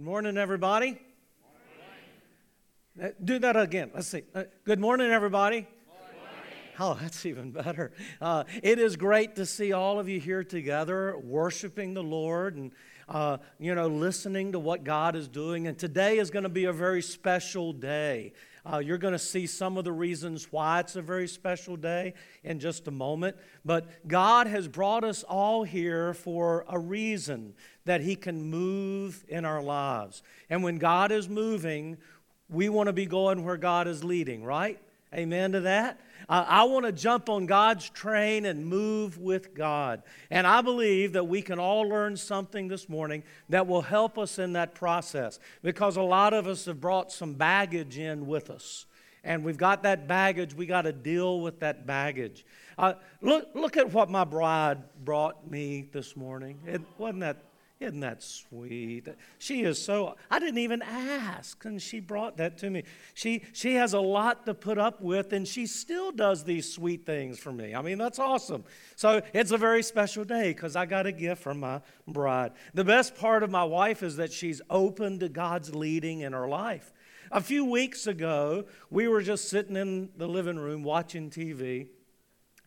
Good morning, everybody. Uh, Do that again. Let's see. Uh, Good morning, everybody. Oh, that's even better. Uh, it is great to see all of you here together, worshiping the Lord and, uh, you know, listening to what God is doing. And today is going to be a very special day. Uh, you're going to see some of the reasons why it's a very special day in just a moment. But God has brought us all here for a reason that He can move in our lives. And when God is moving, we want to be going where God is leading, right? Amen to that. I want to jump on God's train and move with God. And I believe that we can all learn something this morning that will help us in that process because a lot of us have brought some baggage in with us. And we've got that baggage, we got to deal with that baggage. Uh, look, look at what my bride brought me this morning. It, wasn't that isn't that sweet? She is so, I didn't even ask, and she brought that to me. She, she has a lot to put up with, and she still does these sweet things for me. I mean, that's awesome. So it's a very special day because I got a gift from my bride. The best part of my wife is that she's open to God's leading in her life. A few weeks ago, we were just sitting in the living room watching TV.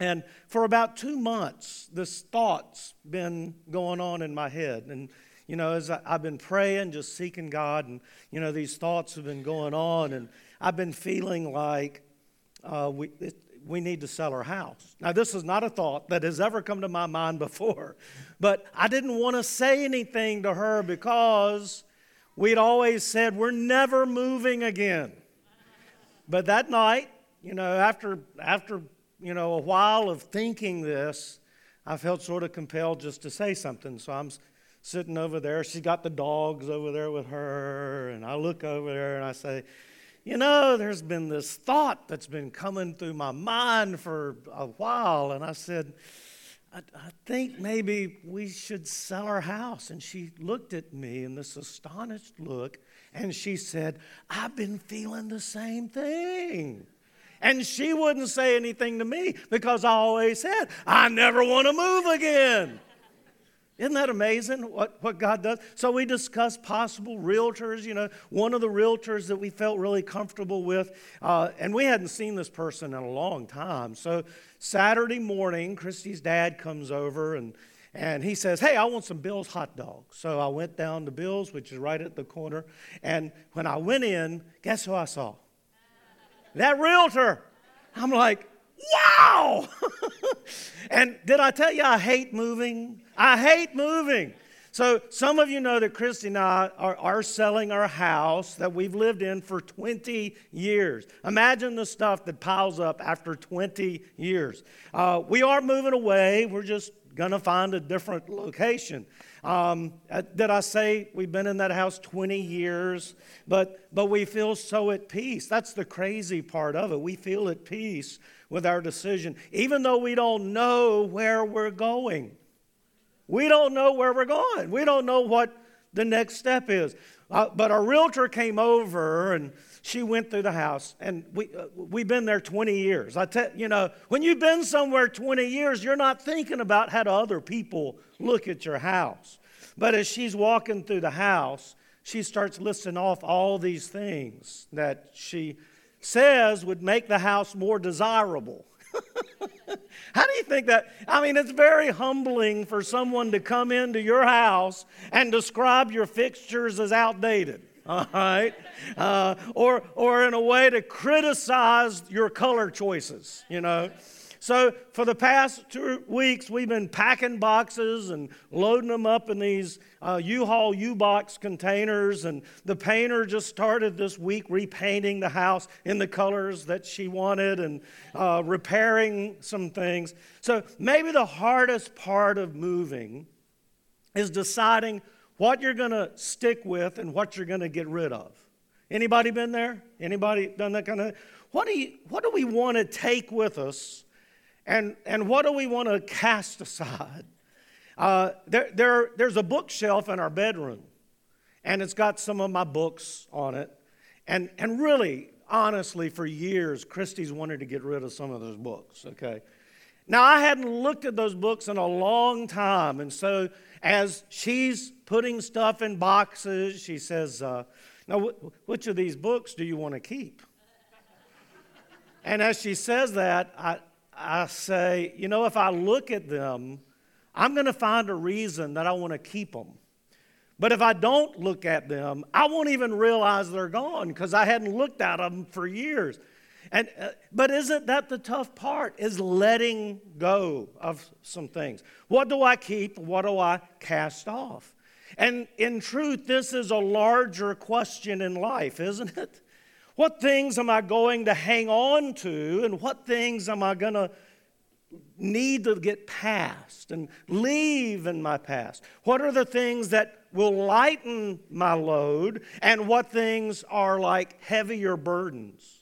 And for about two months, this thought's been going on in my head. And, you know, as I, have been praying, just seeking God, and, you know, these thoughts have been going on. And I've been feeling like uh, we, it, we need to sell our house. Now, this is not a thought that has ever come to my mind before, but I didn't want to say anything to her because we'd always said we're never moving again. But that night, you know, after, after you know, a while of thinking this, I felt sort of compelled just to say something. So I'm sitting over there. She's got the dogs over there with her. And I look over there and I say, You know, there's been this thought that's been coming through my mind for a while. And I said, I, I think maybe we should sell our house. And she looked at me in this astonished look and she said, I've been feeling the same thing. And she wouldn't say anything to me because I always said, I never want to move again. Isn't that amazing what, what God does? So we discussed possible realtors. You know, one of the realtors that we felt really comfortable with, uh, and we hadn't seen this person in a long time. So Saturday morning, Christy's dad comes over and and he says, Hey, I want some Bill's hot dogs. So I went down to Bill's, which is right at the corner. And when I went in, guess who I saw? That realtor. I'm like, wow. and did I tell you I hate moving? I hate moving. So, some of you know that Christy and I are, are, selling our house that we've lived in for 20 years. Imagine the stuff that piles up after 20 years. Uh, we are moving away. We're just going to find a different location. Um, uh, did I say we've been in that house 20 years? But, but we feel so at peace. That's the crazy part of it. We feel at peace with our decision, even though we don't know where we're going. We don't know where we're going. We don't know what the next step is. Uh, but our realtor came over and she went through the house, and we, uh, we've been there 20 years. I tell you know, when you've been somewhere 20 years, you're not thinking about how do other people look at your house. But as she's walking through the house, she starts listing off all these things that she says would make the house more desirable. How do you think that? I mean, it's very humbling for someone to come into your house and describe your fixtures as outdated all right? Uh, or, or in a way to criticize your color choices, you know? So, for the past two weeks, we've been packing boxes and loading them up in these uh, U Haul U box containers. And the painter just started this week repainting the house in the colors that she wanted and uh, repairing some things. So, maybe the hardest part of moving is deciding what you're going to stick with and what you're going to get rid of. Anybody been there? Anybody done that kind of? What do you, what do we want to take with us, and and what do we want to cast aside? Uh, there, there, there's a bookshelf in our bedroom, and it's got some of my books on it, and and really, honestly, for years, Christy's wanted to get rid of some of those books. Okay, Now, I hadn't looked at those books in a long time. And so, as she's putting stuff in boxes, she says, uh, Now, wh- which of these books do you want to keep? and as she says that, I, I say, You know, if I look at them, I'm going to find a reason that I want to keep them. But if I don't look at them, I won't even realize they're gone because I hadn't looked at them for years. And, uh, but isn't that the tough part? Is letting go of some things. What do I keep? What do I cast off? And in truth, this is a larger question in life, isn't it? What things am I going to hang on to, and what things am I going to need to get past and leave in my past? What are the things that will lighten my load, and what things are like heavier burdens?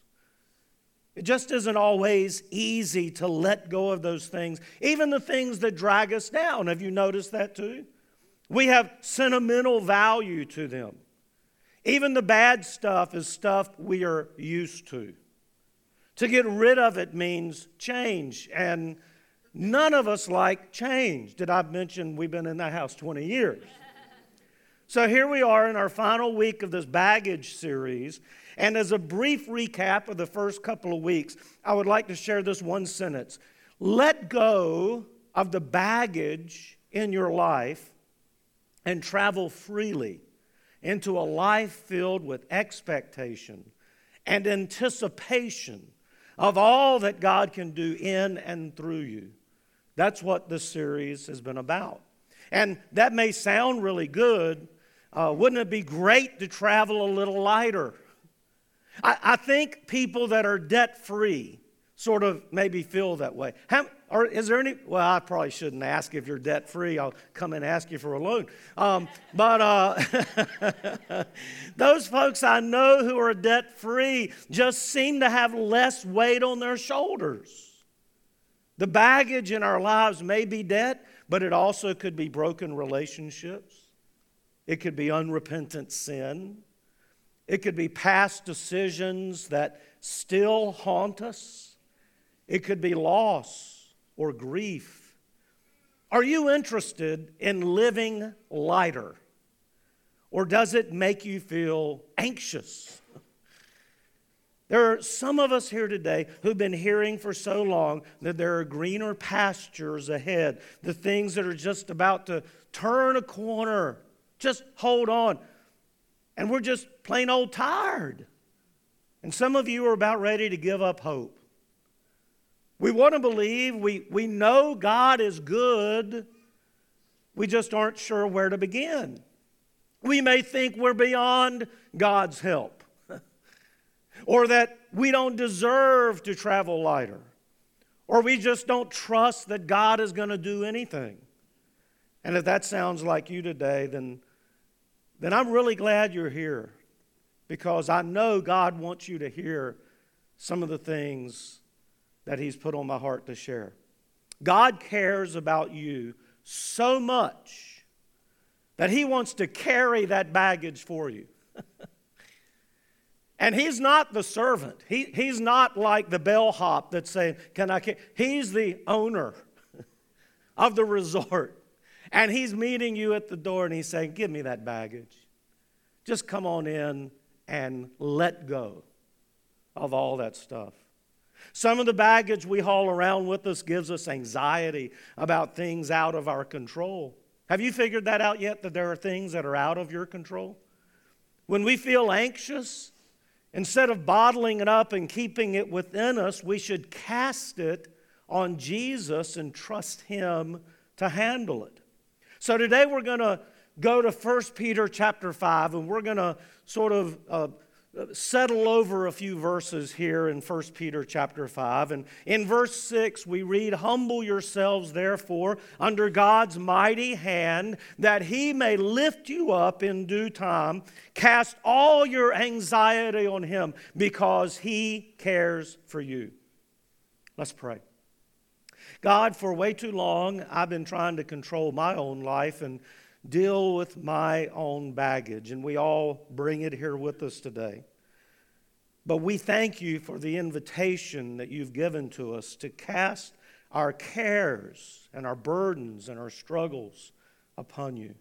It just isn't always easy to let go of those things, even the things that drag us down. Have you noticed that too? We have sentimental value to them. Even the bad stuff is stuff we are used to. To get rid of it means change, and none of us like change. Did I mention we've been in that house 20 years? So here we are in our final week of this baggage series, and as a brief recap of the first couple of weeks, I would like to share this one sentence Let go of the baggage in your life and travel freely into a life filled with expectation and anticipation of all that God can do in and through you. That's what this series has been about. And that may sound really good. Uh, wouldn't it be great to travel a little lighter? I, I think people that are debt free sort of maybe feel that way. How, or is there any? Well, I probably shouldn't ask if you're debt free. I'll come and ask you for a loan. Um, but uh, those folks I know who are debt free just seem to have less weight on their shoulders. The baggage in our lives may be debt, but it also could be broken relationships. It could be unrepentant sin. It could be past decisions that still haunt us. It could be loss or grief. Are you interested in living lighter? Or does it make you feel anxious? There are some of us here today who've been hearing for so long that there are greener pastures ahead, the things that are just about to turn a corner. Just hold on. And we're just plain old tired. And some of you are about ready to give up hope. We want to believe, we, we know God is good, we just aren't sure where to begin. We may think we're beyond God's help, or that we don't deserve to travel lighter, or we just don't trust that God is going to do anything. And if that sounds like you today, then then I'm really glad you're here because I know God wants you to hear some of the things that He's put on my heart to share. God cares about you so much that He wants to carry that baggage for you. and He's not the servant, he, He's not like the bellhop that's saying, Can I? He's the owner of the resort. And he's meeting you at the door and he's saying, Give me that baggage. Just come on in and let go of all that stuff. Some of the baggage we haul around with us gives us anxiety about things out of our control. Have you figured that out yet? That there are things that are out of your control? When we feel anxious, instead of bottling it up and keeping it within us, we should cast it on Jesus and trust Him to handle it. So today we're going to go to 1 Peter chapter 5 and we're going to sort of uh, settle over a few verses here in 1 Peter chapter 5. And in verse 6, we read, Humble yourselves, therefore, under God's mighty hand, that he may lift you up in due time. Cast all your anxiety on him, because he cares for you. Let's pray. God, for way too long, I've been trying to control my own life and deal with my own baggage, and we all bring it here with us today. But we thank you for the invitation that you've given to us to cast our cares and our burdens and our struggles upon you.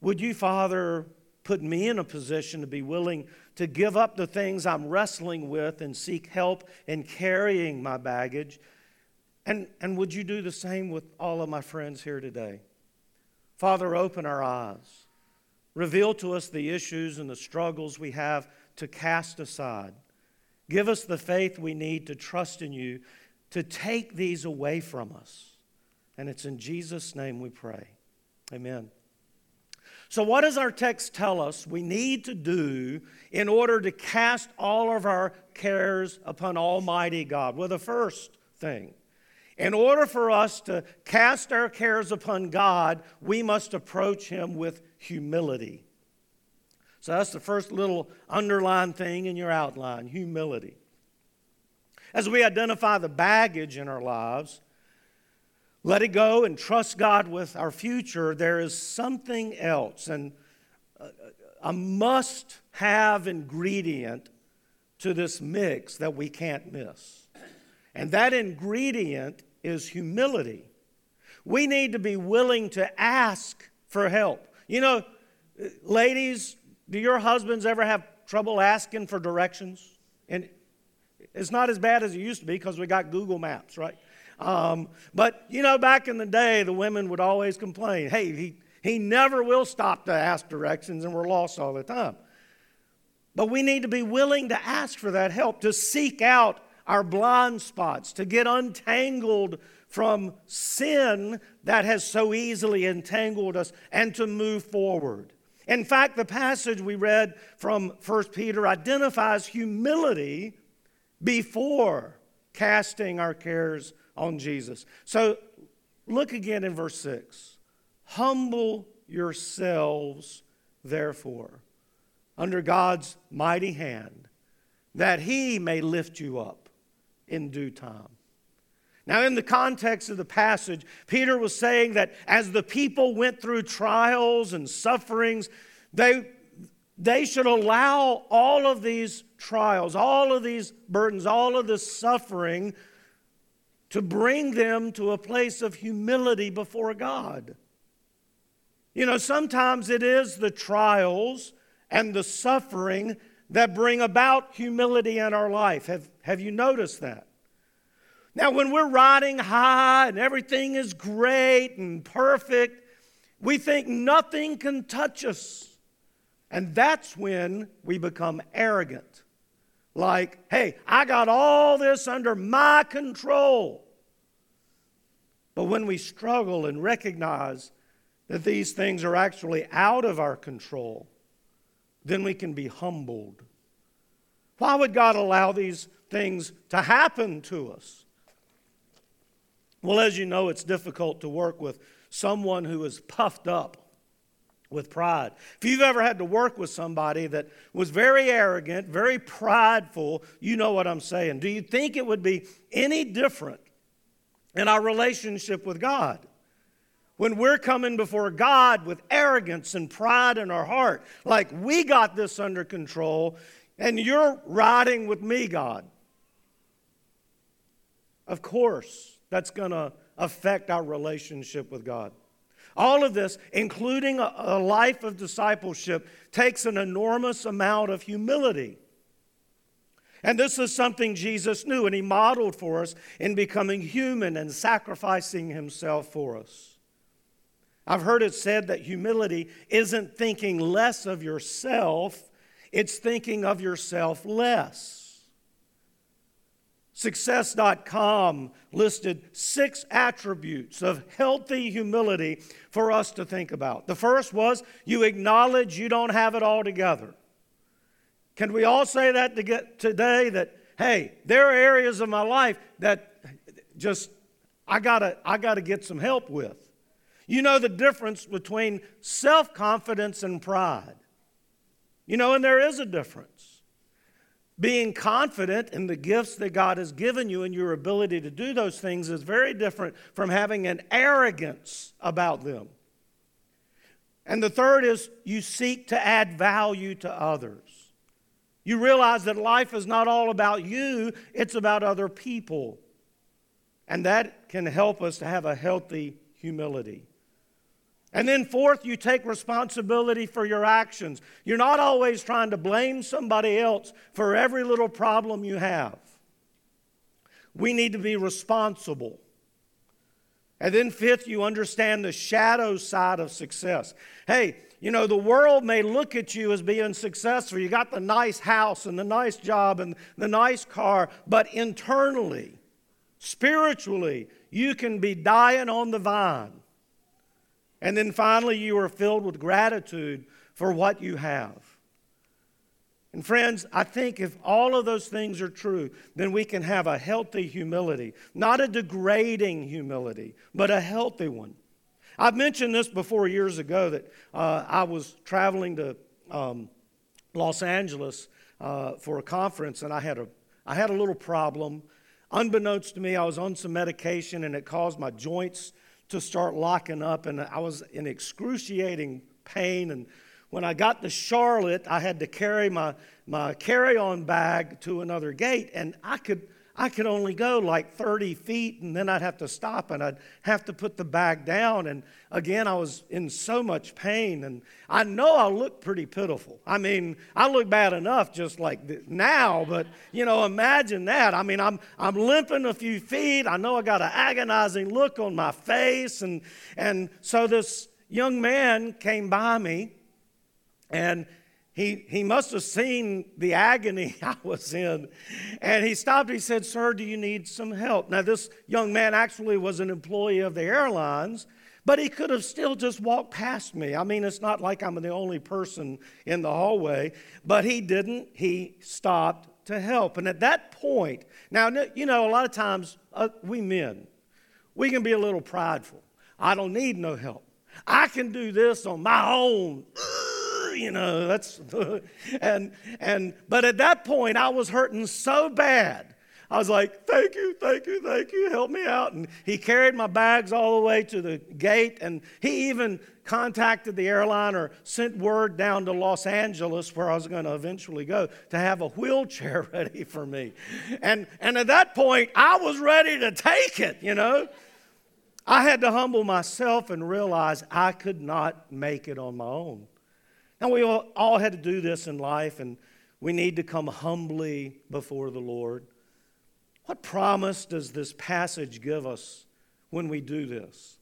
Would you, Father, put me in a position to be willing to give up the things I'm wrestling with and seek help in carrying my baggage? And, and would you do the same with all of my friends here today? Father, open our eyes. Reveal to us the issues and the struggles we have to cast aside. Give us the faith we need to trust in you to take these away from us. And it's in Jesus' name we pray. Amen. So, what does our text tell us we need to do in order to cast all of our cares upon Almighty God? Well, the first thing, in order for us to cast our cares upon God, we must approach Him with humility. So, that's the first little underlined thing in your outline humility. As we identify the baggage in our lives, let it go and trust God with our future, there is something else, and a must have ingredient to this mix that we can't miss. And that ingredient is humility. We need to be willing to ask for help. You know, ladies, do your husbands ever have trouble asking for directions? And it's not as bad as it used to be because we got Google Maps, right? Um, but, you know, back in the day, the women would always complain hey, he, he never will stop to ask directions, and we're lost all the time. But we need to be willing to ask for that help, to seek out our blind spots, to get untangled from sin that has so easily entangled us, and to move forward. In fact, the passage we read from 1 Peter identifies humility before casting our cares on Jesus. So look again in verse 6. Humble yourselves, therefore, under God's mighty hand, that he may lift you up in due time. Now, in the context of the passage, Peter was saying that as the people went through trials and sufferings, they, they should allow all of these trials, all of these burdens, all of this suffering to bring them to a place of humility before God. You know, sometimes it is the trials and the suffering that bring about humility in our life. Have, have you noticed that? Now, when we're riding high and everything is great and perfect, we think nothing can touch us. And that's when we become arrogant like, hey, I got all this under my control. But when we struggle and recognize that these things are actually out of our control, then we can be humbled. Why would God allow these things to happen to us? Well, as you know, it's difficult to work with someone who is puffed up with pride. If you've ever had to work with somebody that was very arrogant, very prideful, you know what I'm saying. Do you think it would be any different in our relationship with God? When we're coming before God with arrogance and pride in our heart, like we got this under control, and you're riding with me, God. Of course, that's going to affect our relationship with God. All of this, including a, life of discipleship, takes an enormous amount of humility. And this is something Jesus knew, and he modeled for us in becoming human and sacrificing himself for us. I've heard it said that humility isn't thinking less of yourself, it's thinking of yourself less. Success.com listed six attributes of healthy humility for us to think about. The first was you acknowledge you don't have it all together. Can we all say that to today that, hey, there are areas of my life that just I gotta, I gotta get some help with? You know the difference between self confidence and pride. You know, and there is a difference. Being confident in the gifts that God has given you and your ability to do those things is very different from having an arrogance about them. And the third is you seek to add value to others. You realize that life is not all about you, it's about other people. And that can help us to have a healthy humility. And then, fourth, you take responsibility for your actions. You're not always trying to blame somebody else for every little problem you have. We need to be responsible. And then, fifth, you understand the shadow side of success. Hey, you know, the world may look at you as being successful. You got the nice house and the nice job and the nice car, but internally, spiritually, you can be dying on the vine. And then finally, you are filled with gratitude for what you have. And friends, I think if all of those things are true, then we can have a healthy humility, not a degrading humility, but a healthy one. I've mentioned this before years ago that uh, I was traveling to um, Los Angeles uh, for a conference, and I had a I had a little problem. Unbeknownst to me, I was on some medication, and it caused my joints to start locking up, and I was in excruciating pain. And when I got to Charlotte, I had to carry my, my carry on bag to another gate, and I could, I could only go like 30 feet, and then I'd have to stop and I'd have to put the bag down. And again, I was in so much pain, and I know I look pretty pitiful. I mean, I look bad enough just like now, but you know, imagine that. I mean, I'm, I'm limping a few feet. I know I got an agonizing look on my face, and, and so this young man came by me and he, he must have seen the agony I was in. And he stopped. He said, Sir, do you need some help? Now, this young man actually was an employee of the airlines, but he could have still just walked past me. I mean, it's not like I'm the only person in the hallway, but he didn't. He stopped to help. And at that point, now, you know, a lot of times uh, we men, we can be a little prideful. I don't need no help. I can do this on my own you know, that's, and, and, but at that point, I was hurting so bad. I was like, thank you, thank you, thank you, help me out. And he carried my bags all the way to the gate, and he even contacted the airline or sent word down to Los Angeles, where I was going to eventually go, to have a wheelchair ready for me. And, and at that point, I was ready to take it, you know. I had to humble myself and realize I could not make it on my own. And we all, all had to do this in life, and we need to come humbly before the Lord. What promise does this passage give us when we do this?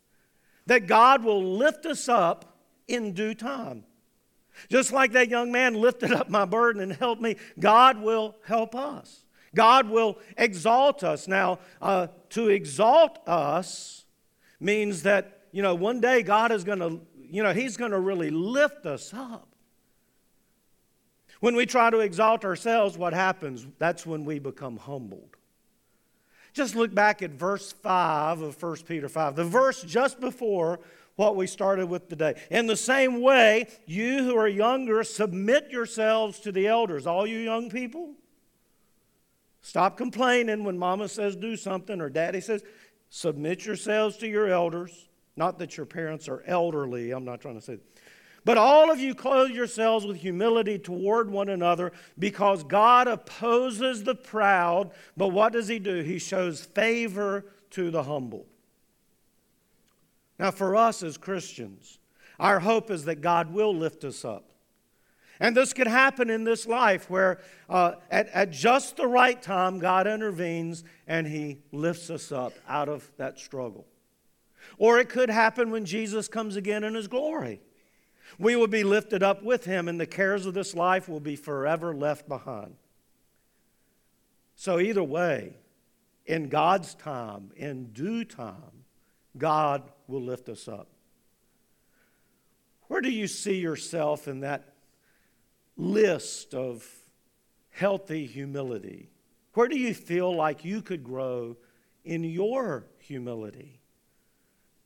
That God will lift us up in due time. Just like that young man lifted up my burden and helped me, God will help us. God will exalt us. Now, uh, to exalt us means that, you know, one day God is going to you know, He's going to really lift us up. When we try to exalt ourselves, what happens? That's when we become humbled. Just look back at verse 5 of 1 Peter 5, the verse just before what we started with today. In the same way, you who are younger, submit yourselves to the elders. All you young people, stop complaining when mama says do something or daddy says, submit yourselves to your elders. Not that your parents are elderly, I'm not trying to say. But all of you clothe yourselves with humility toward one another because God opposes the proud. But what does He do? He shows favor to the humble. Now, for us as Christians, our hope is that God will lift us up. And this could happen in this life where uh, at, at just the right time, God intervenes and He lifts us up out of that struggle. Or it could happen when Jesus comes again in his glory. We will be lifted up with him, and the cares of this life will be forever left behind. So, either way, in God's time, in due time, God will lift us up. Where do you see yourself in that list of healthy humility? Where do you feel like you could grow in your humility?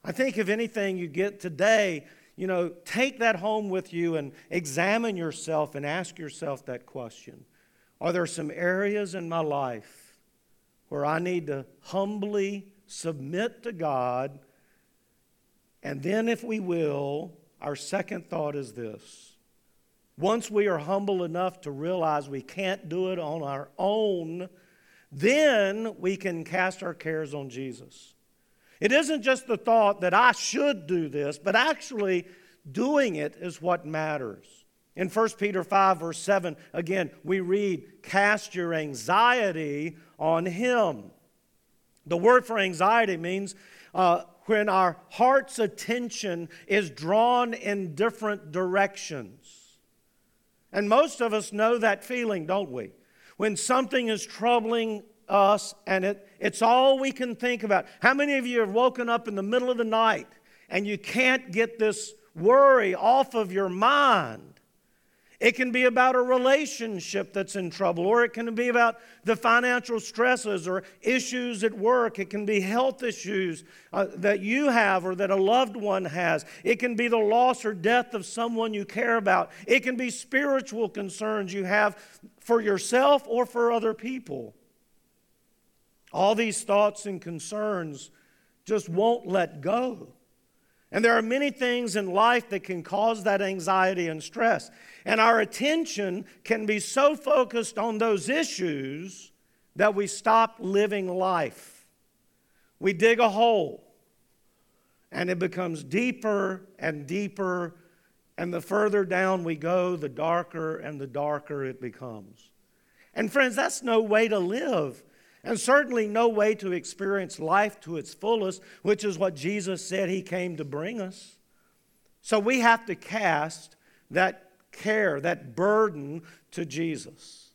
I think if anything you get today, you know, take that home with you and examine yourself and ask yourself that question. Are there some areas in my life where I need to humbly submit to God? And then, if we will, our second thought is this. Once we are humble enough to realize we can't do it on our own, then we can cast our cares on Jesus. It isn't just the thought that I should do this, but actually doing it is what matters. In 1 Peter 5, verse 7, again, we read, Cast your anxiety on Him. The word for anxiety means uh, when our heart's attention is drawn in different directions. And most of us know that feeling, don't we? When something is troubling us and it, it's all we can think about. How many of you have woken up in the middle of the night and you can't get this worry off of your mind? It can be about a relationship that's in trouble, or it can be about the financial stresses or issues at work. It can be health issues uh, that you have or that a loved one has. It can be the loss or death of someone you care about. It can be spiritual concerns you have for yourself or for other people. All these thoughts and concerns just won't let go. And there are many things in life that can cause that anxiety and stress. And our attention can be so focused on those issues that we stop living life. We dig a hole, and it becomes deeper and deeper. And the further down we go, the darker and the darker it becomes. And friends, that's no way to live and certainly no way to experience life to its fullest, which is what Jesus said he came to bring us. So we have to cast that care, that burden to Jesus.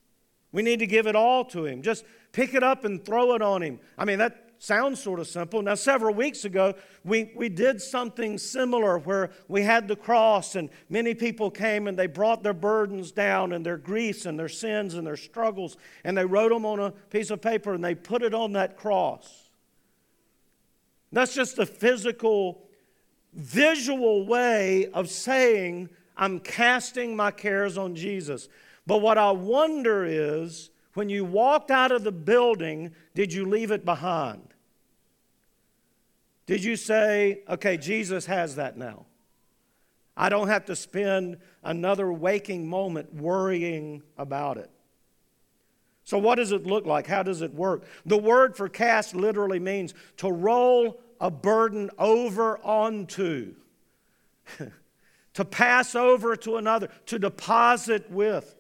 We need to give it all to him. Just pick it up and throw it on him. I mean, that sounds sort of simple. Now, several weeks ago, we, we did something similar where we had the cross, and many people came and they brought their burdens down and their griefs and their sins and their struggles, and they wrote them on a piece of paper and they put it on that cross. That's just a physical, visual way of saying, I'm casting my cares on Jesus. But what I wonder is, when you walked out of the building, did you leave it behind? Did you say, okay, Jesus has that now? I don't have to spend another waking moment worrying about it. So, what does it look like? How does it work? The word for cast literally means to roll a burden over onto, to pass over to another, to deposit with.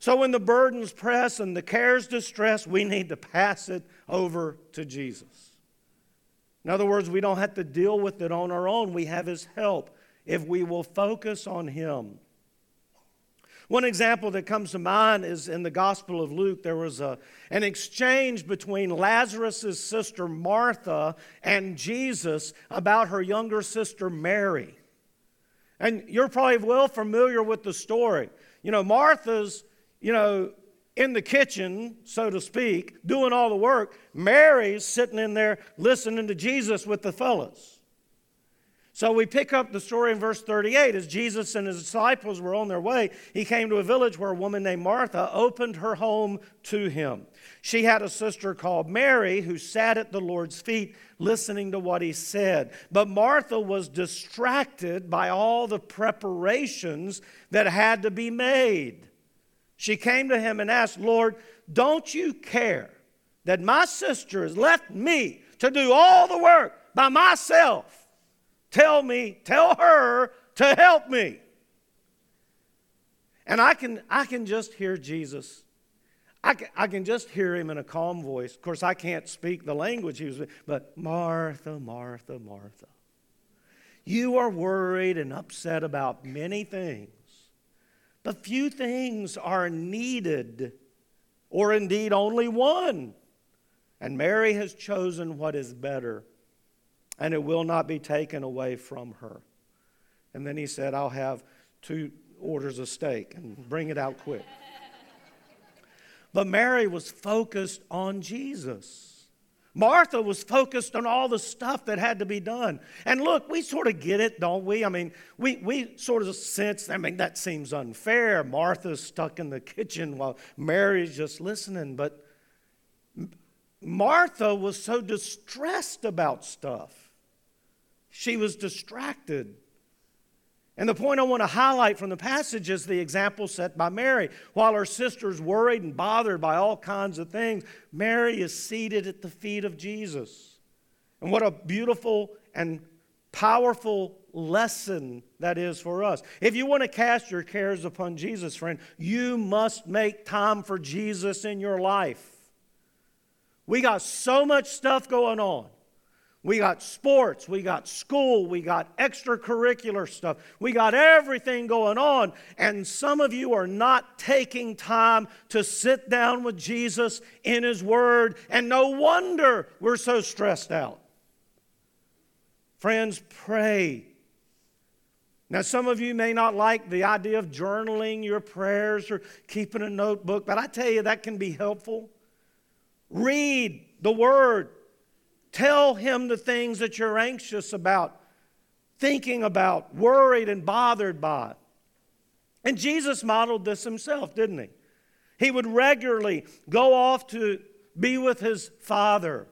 So when the burdens press and the cares distress, we need to pass it over to Jesus. In other words, we don't have to deal with it on our own. We have His help if we will focus on Him. One example that comes to mind is in the Gospel of Luke. There was a, an exchange between Lazarus' sister Martha and Jesus about her younger sister Mary. And you're probably well familiar with the story. You know, Martha's you know, in the kitchen, so to speak, doing all the work. Mary's sitting in there listening to Jesus with the fellows. So we pick up the story in verse 38. As Jesus and his disciples were on their way, he came to a village where a woman named Martha opened her home to him. She had a sister called Mary who sat at the Lord's feet listening to what he said. But Martha was distracted by all the preparations that had to be made. She came to him and asked, Lord, don't you care that my sister has left me to do all the work by myself? Tell me, tell her to help me. And I can, I can just hear Jesus. I can, I can just hear him in a calm voice. Of course, I can't speak the language he was, but Martha, Martha, Martha. You are worried and upset about many things. But few things are needed, or indeed only one. And Mary has chosen what is better, and it will not be taken away from her. And then he said, I'll have two orders of steak and bring it out quick. but Mary was focused on Jesus. Martha was focused on all the stuff that had to be done. And look, we sort of get it, don't we? I mean, we, we sort of sense, I mean, that seems unfair. Martha's stuck in the kitchen while Mary's just listening. But Martha was so distressed about stuff, she was distracted. And the point I want to highlight from the passage is the example set by Mary. While her sister's worried and bothered by all kinds of things, Mary is seated at the feet of Jesus. And what a beautiful and powerful lesson that is for us. If you want to cast your cares upon Jesus, friend, you must make time for Jesus in your life. We got so much stuff going on. We got sports, we got school, we got extracurricular stuff, we got everything going on. And some of you are not taking time to sit down with Jesus in His Word, and no wonder we're so stressed out. Friends, pray. Now, some of you may not like the idea of journaling your prayers or keeping a notebook, but I tell you that can be helpful. Read the Word Tell him the things that you're anxious about, thinking about, worried and bothered by. And Jesus modeled this himself, didn't he? He would regularly go off to be with his Father.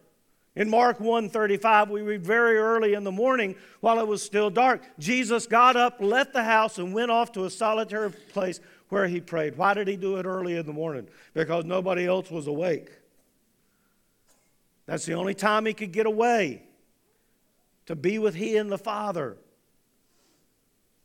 In Mark 1:35, we read very early in the morning while it was still dark, Jesus got up, left the house, and went off to a solitary place where he prayed. Why did he do it early in the morning? Because nobody else was awake. That's the only time he could get away to be with he and the Father.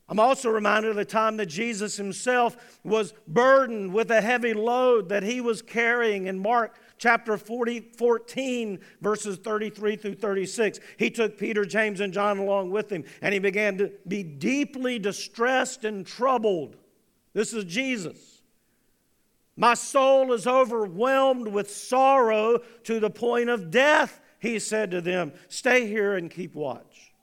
I'm also reminded of the time that Jesus himself was burdened with a heavy load that he was carrying in Mark chapter 40, 14, verses 33 through 36. He took Peter, James, and John along with him, and he began to be deeply distressed and troubled. This is Jesus. My soul is overwhelmed with sorrow to the point of death, he said to them. Stay here and keep watch.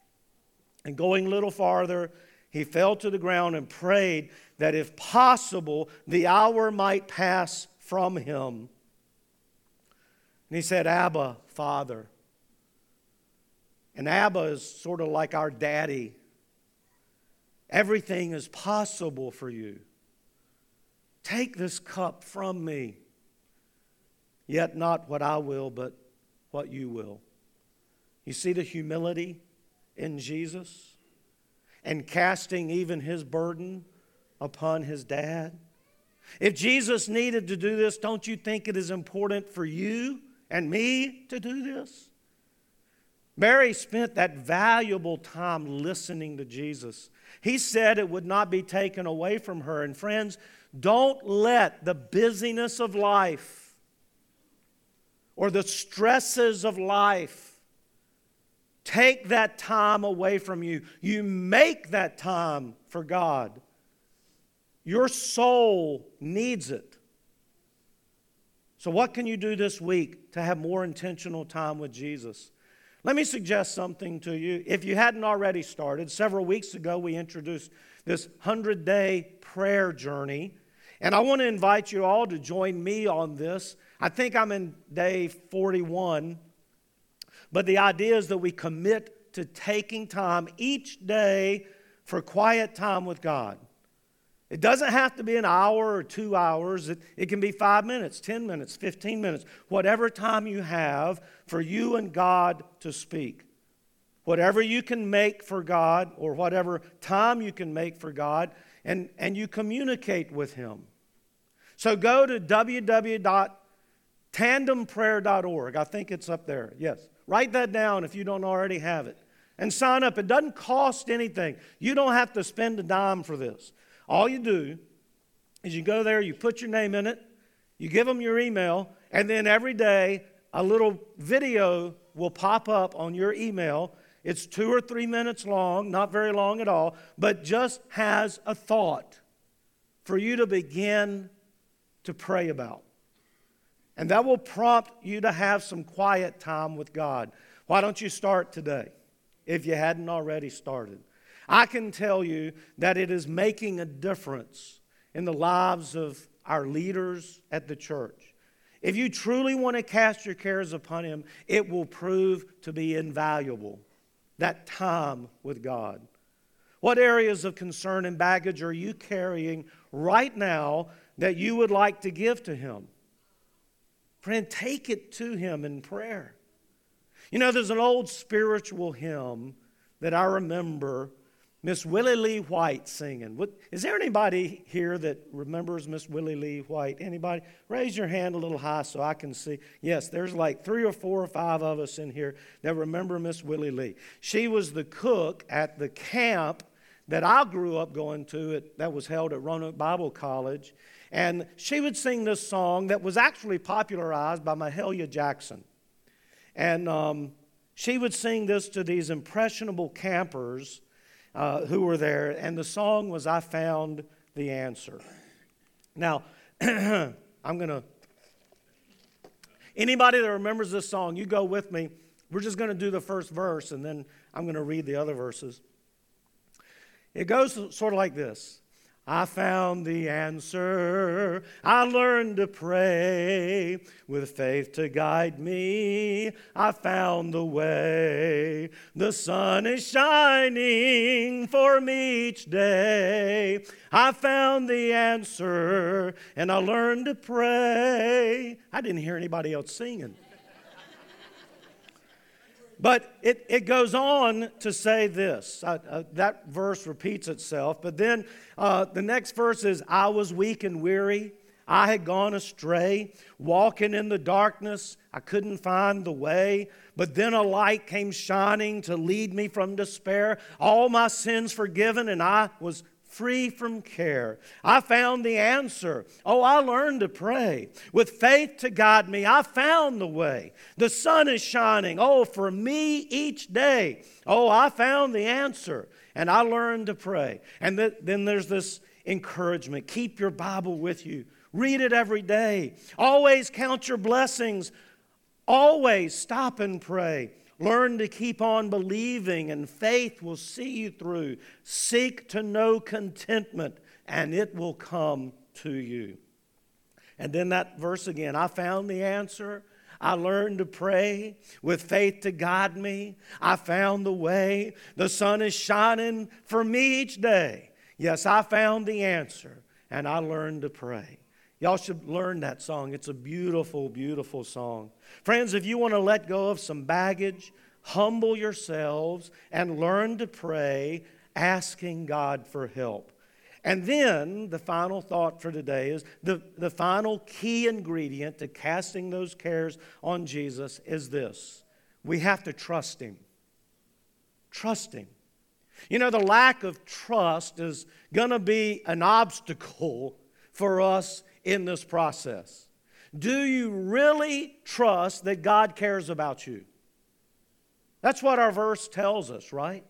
And going a little farther, he fell to the ground and prayed that if possible, the hour might pass from him. And he said, Abba, Father. And Abba is sort of like our daddy. Everything is possible for you. Take this cup from me, yet not what I will, but what you will. You see the humility in Jesus and casting even his burden upon his dad? If Jesus needed to do this, don't you think it is important for you and me to do this? Mary spent that valuable time listening to Jesus. He said it would not be taken away from her. And friends, don't let the busyness of life or the stresses of life take that time away from you. You make that time for God. Your soul needs it. So, what can you do this week to have more intentional time with Jesus? Let me suggest something to you. If you hadn't already started, several weeks ago we introduced this 100 day prayer journey. And I want to invite you all to join me on this. I think I'm in day 41. But the idea is that we commit to taking time each day for quiet time with God. It doesn't have to be an hour or two hours. It, it can be five minutes, 10 minutes, 15 minutes, whatever time you have for you and God to speak. Whatever you can make for God or whatever time you can make for God, and, and you communicate with Him. So go to www.tandemprayer.org. I think it's up there. Yes. Write that down if you don't already have it. And sign up. It doesn't cost anything. You don't have to spend a dime for this. All you do is you go there, you put your name in it, you give them your email, and then every day a little video will pop up on your email. It's two or three minutes long, not very long at all, but just has a thought for you to begin to pray about. And that will prompt you to have some quiet time with God. Why don't you start today if you hadn't already started? I can tell you that it is making a difference in the lives of our leaders at the church. If you truly want to cast your cares upon Him, it will prove to be invaluable. That time with God. What areas of concern and baggage are you carrying right now that you would like to give to Him? Friend, take it to Him in prayer. You know, there's an old spiritual hymn that I remember Miss Willie Lee White singing. What, is there anybody here that remembers Miss Willie Lee White? Anybody? Raise your hand a little high so I can see. Yes, there's like three or four or five of us in here that remember Miss Willie Lee. She was the cook at the camp that I grew up going to at, that was held at Roanoke Bible College. And she would sing this song that was actually popularized by Mahalia Jackson. And um, she would sing this to these impressionable campers uh, who were there, and the song was I Found the Answer. Now, I'm going to. Anybody that remembers this song, you go with me. We're just going to do the first verse, and then I'm going to read the other verses. It goes sort of like this I found the answer. I learned to pray with faith to guide me. I found the way. The sun is shining for me each day. I found the answer and I learned to pray. I didn't hear anybody else singing. But it, it goes on to say this. Uh, uh, that verse repeats itself. But then uh, the next verse is I was weak and weary. I had gone astray, walking in the darkness. I couldn't find the way. But then a light came shining to lead me from despair. All my sins forgiven, and I was free from care. I found the answer. Oh, I learned to pray. With faith to guide me, I found the way. The sun is shining. Oh, for me each day. Oh, I found the answer. And I learned to pray. And th- then there's this encouragement keep your Bible with you, read it every day. Always count your blessings. Always stop and pray. Learn to keep on believing, and faith will see you through. Seek to know contentment, and it will come to you. And then that verse again I found the answer. I learned to pray with faith to guide me. I found the way. The sun is shining for me each day. Yes, I found the answer, and I learned to pray. Y'all should learn that song. It's a beautiful, beautiful song. Friends, if you want to let go of some baggage, humble yourselves and learn to pray, asking God for help. And then the final thought for today is the, the final key ingredient to casting those cares on Jesus is this we have to trust Him. Trust Him. You know, the lack of trust is going to be an obstacle for us in this process. Do you really trust that God cares about you? That's what our verse tells us, right?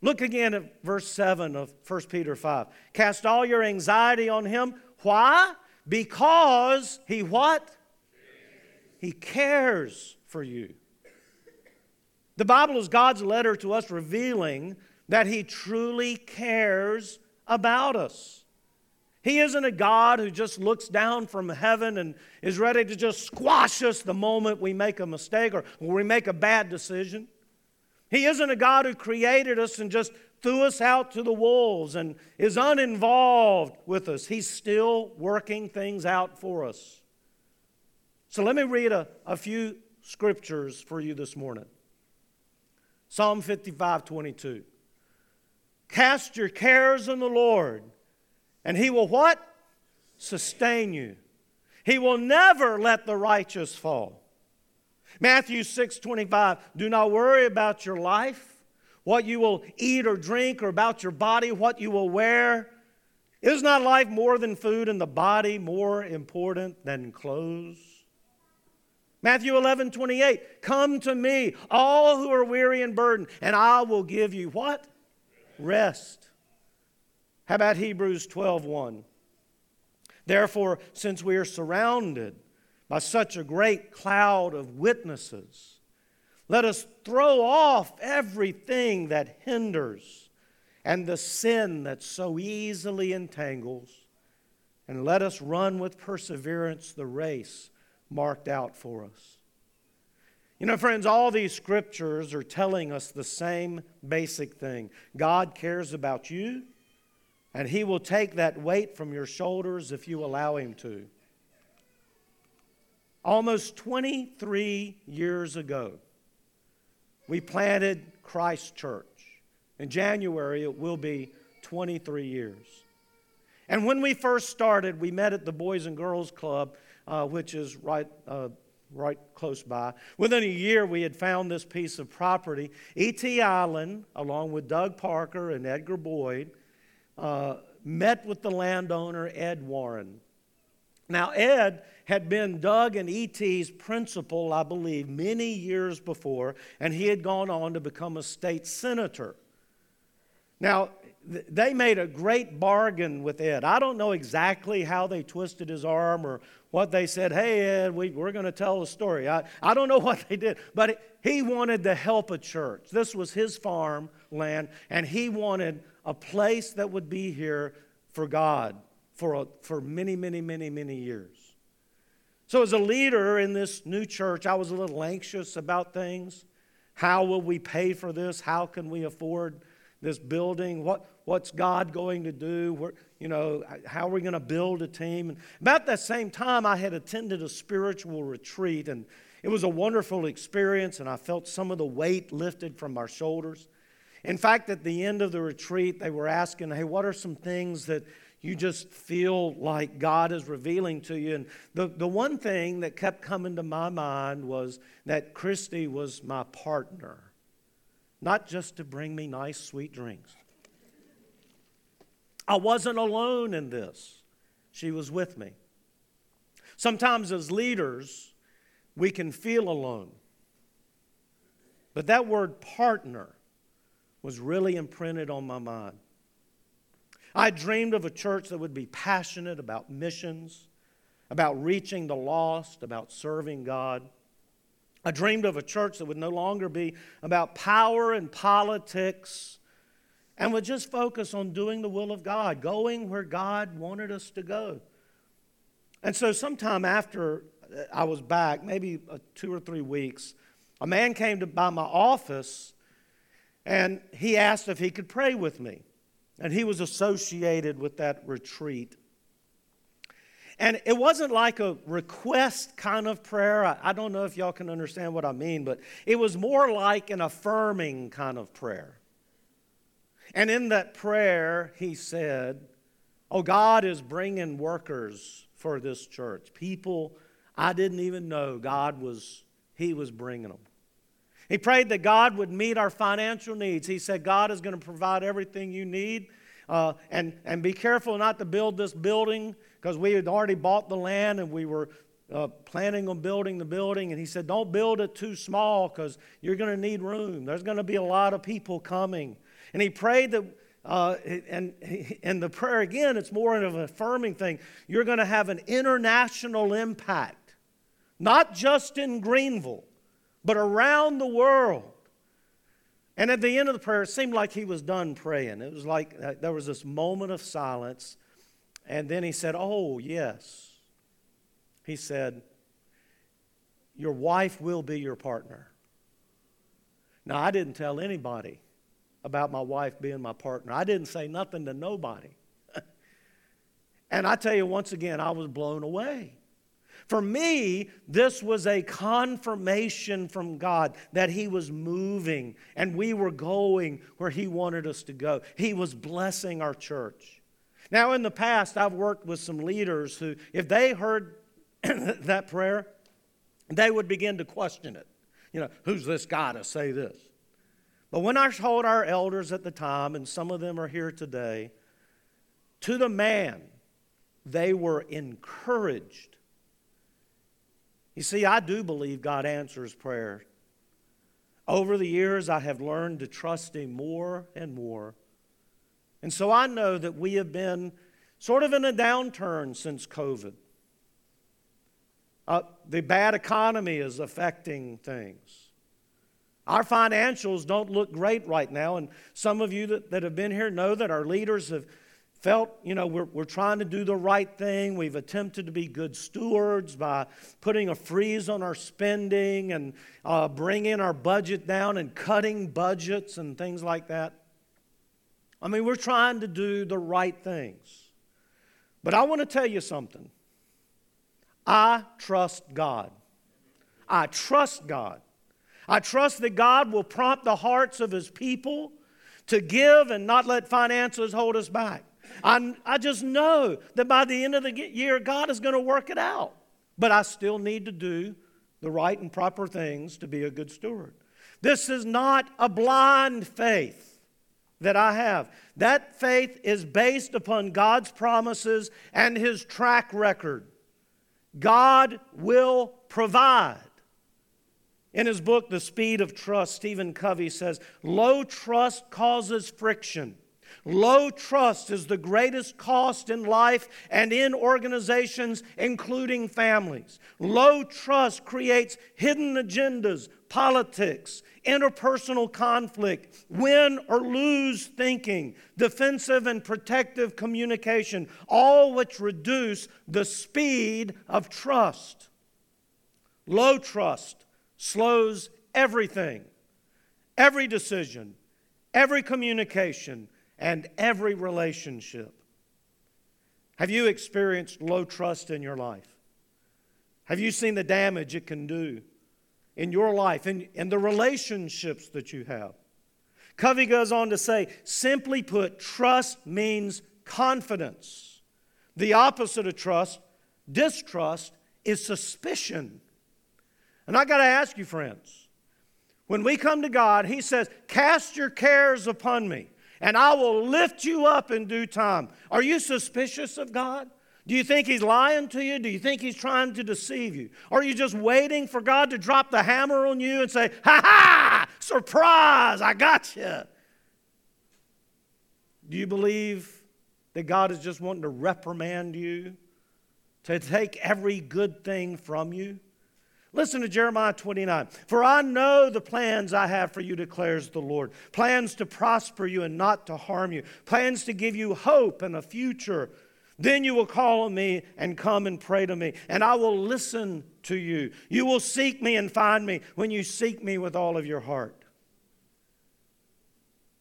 Look again at verse 7 of 1 Peter 5. Cast all your anxiety on him. Why? Because he what? He cares for you. The Bible is God's letter to us revealing that he truly cares about us. He isn't a God who just looks down from heaven and is ready to just squash us the moment we make a mistake or we make a bad decision. He isn't a God who created us and just threw us out to the wolves and is uninvolved with us. He's still working things out for us. So let me read a, a few scriptures for you this morning. Psalm 55 22. Cast your cares on the Lord and he will what? Sustain you. He will never let the righteous fall. Matthew 6 25, do not worry about your life, what you will eat or drink, or about your body, what you will wear. Is not life more than food and the body more important than clothes? Matthew 11 28, come to me, all who are weary and burdened, and I will give you what? Rest. How about Hebrews 12:1? Therefore, since we are surrounded by such a great cloud of witnesses, let us throw off everything that hinders and the sin that so easily entangles, and let us run with perseverance the race marked out for us. You know, friends, all these scriptures are telling us the same basic thing God cares about you and He will take that weight from your shoulders if you allow Him to. Almost 23 years ago, we planted Christ Church In January, it will be 23 years. And when we first started, we met at the Boys and Girls Club, uh, which is right, uh, right close by. Within a year, we had found this piece of property. E.T. Allen, along with Doug Parker and Edgar Boyd, uh, met with the landowner, Ed Warren. Now, Ed had been Doug and E.T.'s principal, I believe, many years before, and he had gone on to become a state senator. Now, they made a great bargain with Ed. I don't know exactly how they twisted his arm or what they said, hey, Ed, we, are going to tell a story. I, I don't know what they did, but he wanted to help a church. This was his farm land, and he wanted a place that would be here for God for, a, for many, many, many, many years. So, as a leader in this new church, I was a little anxious about things. How will we pay for this? How can we afford this building? What, what's God going to do? Where, you know, how are we going to build a team? And about that same time, I had attended a spiritual retreat, and it was a wonderful experience, and I felt some of the weight lifted from our shoulders. In fact, at the end of the retreat, they were asking, hey, what are some things that you just feel like God is revealing to you? And the, the one thing that kept coming to my mind was that Christy was my partner not just to bring me nice, sweet drinks. I wasn't alone in this, she was with me. Sometimes, as leaders, we can feel alone. But that word partner was really imprinted on my mind. I dreamed of a church that would be passionate about missions, about reaching the lost, about serving God. I dreamed of a church that would no longer be about power and politics and would just focus on doing the will of God, going where God wanted us to go. And so, sometime after I was back, maybe uh, two or three weeks, a man came to by my office and he asked if he could pray with me. And he was associated with that retreat. And it wasn't like a request kind of prayer. I, I, don't know if y'all can understand what I mean, but it was more like an affirming kind of prayer. And in that prayer, he said, Oh, God is bringing workers for this church. People I didn't even know God was, He was bringing them. He prayed that God would meet our financial needs. He said, God is going to provide everything you need. Uh, and, and be careful not to build this building because we had already bought the land and we were uh, planning on building the building. And he said, Don't build it too small because you're going to need room. There's going to be a lot of people coming. And he prayed that. Uh, and, and the prayer again, it's more of an affirming thing. You're going to have an international impact, not just in Greenville, but around the world. And at the end of the prayer, it seemed like he was done praying. It was like uh, there was this moment of silence. And then he said, Oh, yes. He said, Your wife will be your partner. Now, I didn't tell anybody about my wife being my partner, I didn't say nothing to nobody. and I tell you, once again, I was blown away. For me, this was a confirmation from God that He was moving and we were going where He wanted us to go. He was blessing our church. Now, in the past, I've worked with some leaders who, if they heard that prayer, they would begin to question it. You know, who's this guy to say this? But when I told our elders at the time, and some of them are here today, to the man, they were encouraged you see, I do believe God answers prayer. Over the years, I have learned to trust Him more and more. And so I know that we have been sort of in a downturn since COVID. Uh, the bad economy is affecting things. Our financials don't look great right now, and some of you that, that have been here know that our leaders have felt, you know, we're, we're trying to do the right thing. We've attempted to be good stewards by putting a freeze on our spending and uh, bringing our budget down and cutting budgets and things like that. I mean, we're trying to do the right things. But I want to tell you something. I trust God. I trust God. I trust that God will prompt the hearts of His people to give and not let finances hold us back. I, I just know that by the end of the year, God is going to work it out. But I still need to do the right and proper things to be a good steward. This is not a blind faith that I have. That faith is based upon God's promises and His track record. God will provide. In his book, The Speed of Trust, Stephen Covey says, Low trust causes friction. Low trust is the greatest cost in life and in organizations, including families. Low trust creates hidden agendas, politics, interpersonal conflict, win or lose thinking, defensive and protective communication, all which reduce the speed of trust. Low trust slows everything, every decision, every communication and every relationship. Have you experienced low trust in your life? Have you seen the damage it can do in your life and in, in the relationships that you have? Covey goes on to say simply put, trust means confidence. The opposite of trust, distrust, is suspicion. And I got to ask you, friends, when we come to God, He says, Cast your cares upon me and I will lift you up in due time. Are you suspicious of God? Do you think He's lying to you? Do you think He's trying to deceive you? Are you just waiting for God to drop the hammer on you and say, Ha ha, surprise, I got you? Do you believe that God is just wanting to reprimand you, to take every good thing from you? Listen to Jeremiah 29. For I know the plans I have for you, declares the Lord plans to prosper you and not to harm you, plans to give you hope and a future. Then you will call on me and come and pray to me, and I will listen to you. You will seek me and find me when you seek me with all of your heart.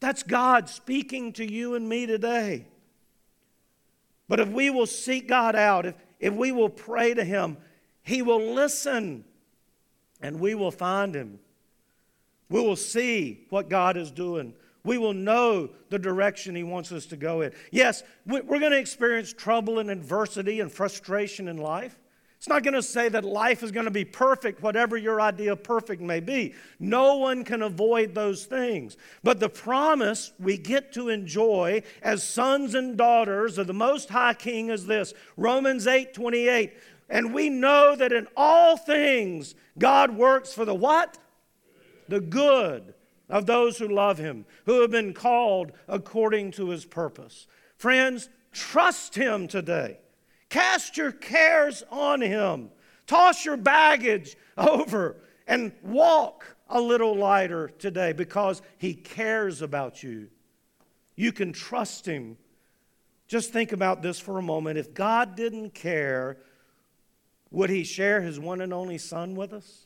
That's God speaking to you and me today. But if we will seek God out, if, if we will pray to Him, He will listen and we will find him. We will see what God is doing. We will know the direction He wants us to go in. Yes, we're going to experience trouble and adversity and frustration in life. It's not going to say that life is going to be perfect, whatever your idea of perfect may be. No one can avoid those things. But the promise we get to enjoy as sons and daughters of the Most High King is this Romans 8 28. And we know that in all things God works for the what? The good of those who love him, who have been called according to his purpose. Friends, trust him today. Cast your cares on him. Toss your baggage over and walk a little lighter today because he cares about you. You can trust him. Just think about this for a moment. If God didn't care, would he share his one and only Son with us?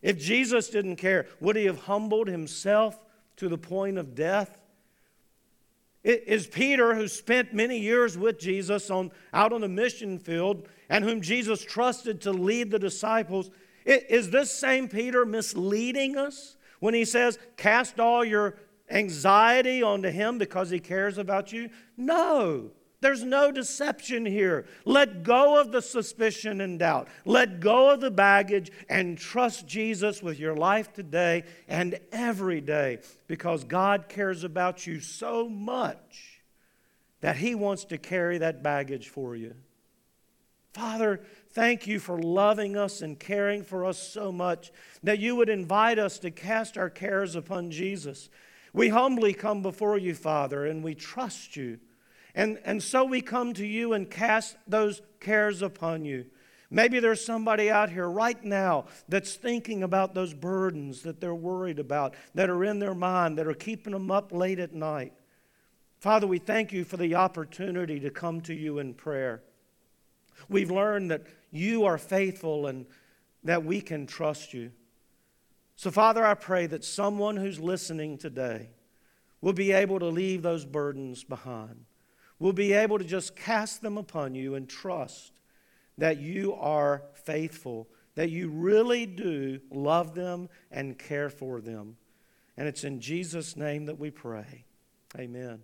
If Jesus didn't care, would he have humbled himself to the point of death? Is Peter, who spent many years with Jesus on, out on the mission field and whom Jesus trusted to lead the disciples, is this same Peter misleading us when he says, Cast all your anxiety onto him because he cares about you? No. There's no deception here. Let go of the suspicion and doubt. Let go of the baggage and trust Jesus with your life today and every day because God cares about you so much that He wants to carry that baggage for you. Father, thank you for loving us and caring for us so much that you would invite us to cast our cares upon Jesus. We humbly come before you, Father, and we trust you. And, and so we come to you and cast those cares upon you. Maybe there's somebody out here right now that's thinking about those burdens that they're worried about, that are in their mind, that are keeping them up late at night. Father, we thank you for the opportunity to come to you in prayer. We've learned that you are faithful and that we can trust you. So, Father, I pray that someone who's listening today will be able to leave those burdens behind will be able to just cast them upon you and trust that you are faithful, that you really do love them and care for them. And it's in Jesus' name that we pray. Amen.